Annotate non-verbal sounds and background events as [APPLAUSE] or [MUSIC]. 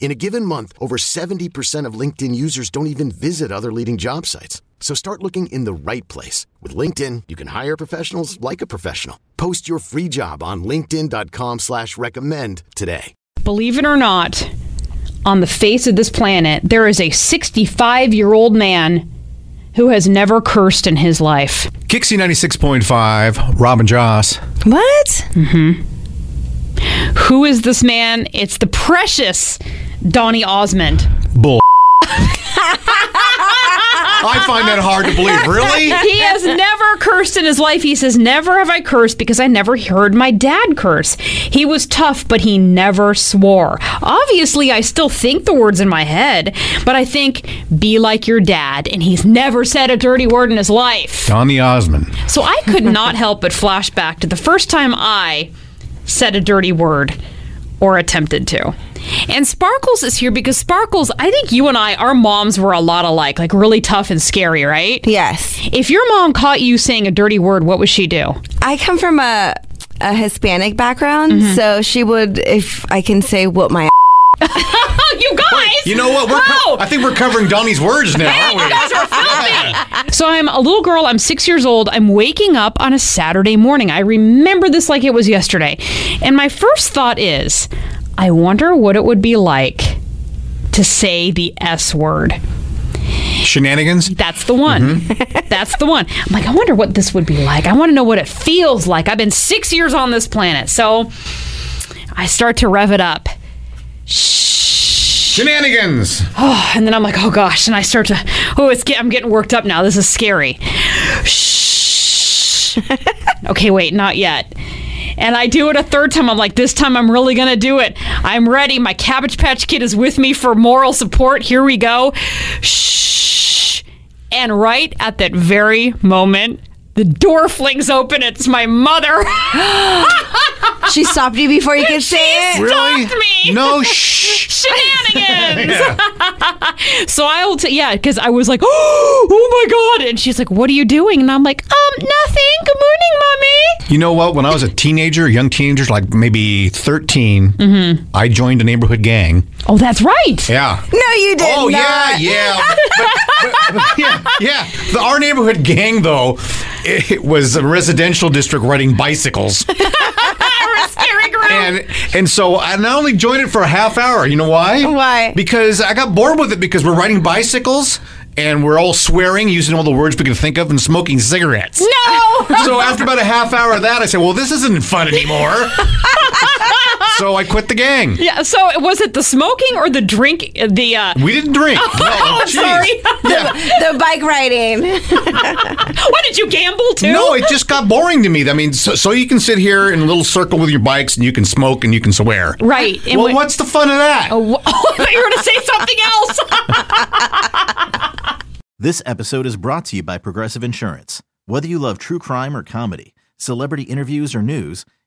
In a given month, over 70% of LinkedIn users don't even visit other leading job sites. So start looking in the right place. With LinkedIn, you can hire professionals like a professional. Post your free job on linkedin.com slash recommend today. Believe it or not, on the face of this planet, there is a 65 year old man who has never cursed in his life. Kixie 96.5, Rob and Joss. What? Mm-hmm. Who is this man? It's the precious Donny Osmond. Bull. [LAUGHS] I find that hard to believe. Really? He has never cursed in his life. He says, Never have I cursed because I never heard my dad curse. He was tough, but he never swore. Obviously, I still think the words in my head, but I think, Be like your dad. And he's never said a dirty word in his life. Donny Osmond. So I could not help but flash back to the first time I said a dirty word or attempted to. And Sparkles is here because Sparkles, I think you and I, our moms were a lot alike, like really tough and scary, right? Yes. If your mom caught you saying a dirty word, what would she do? I come from a a Hispanic background, Mm-hmm. so she would, if I can say, what my [LAUGHS] you guys! You know what? We're co- I think we're covering Donny's words now, aren't we? You guys are filthy. [LAUGHS] So I'm a little girl. I'm six years old. I'm waking up on a Saturday morning. I remember this like it was yesterday. And my first thought is, I wonder what it would be like to say the S word. Shenanigans? That's the one. Mm-hmm. [LAUGHS] That's the one. I'm like, I wonder what this would be like. I want to know what it feels like. I've been six years on this planet. So I start to rev it up. Shenanigans! Oh, and then I'm like, oh gosh. And I start to, oh, it's get, I'm getting worked up now. This is scary. Shh. [LAUGHS] okay, wait, not yet. And I do it a third time. I'm like, this time I'm really going to do it. I'm ready. My Cabbage Patch Kid is with me for moral support. Here we go. Shh. And right at that very moment, the door flings open. It's my mother. [GASPS] She stopped you before you could [LAUGHS] say it. Really? Stopped me. No, [LAUGHS] shh. shenanigans. [LAUGHS] [LAUGHS] so I will tell, yeah, because I was like, oh [GASPS] oh my god, and she's like, what are you doing? And I'm like, um, nothing. Good morning, mommy. You know what? When I was a teenager, a young teenager, like maybe 13, Mm-hmm. I joined a neighborhood gang. Oh, that's right. Yeah. No, you did Oh not. yeah, yeah, [LAUGHS] but, but- but- yeah, yeah. The, our neighborhood gang, though, it, was a residential district riding bicycles, Scary group. and and so I not only joined it for a half hour. You know why? Why? Because I got bored with it because we're riding bicycles and we're all swearing, using all the words we can think of, and smoking cigarettes. no. [LAUGHS] So after about a half hour of that, I said, "Well, this isn't fun anymore." [LAUGHS] so I quit the gang. Yeah. So was it the smoking or the drink? The uh, We didn't drink. [LAUGHS] oh, no, I'm jeez. sorry. Yeah. The bike riding. [LAUGHS] what did you gamble too? No, it just got boring to me. I mean, so, so you can sit here in a little circle with your bikes and you can smoke and you can swear. Right. And Well, when- what's the fun of that? Oh, wh- [LAUGHS] I thought you were going to say something else. This episode is brought to you by Progressive Insurance. Whether you love true crime or comedy, celebrity interviews or news,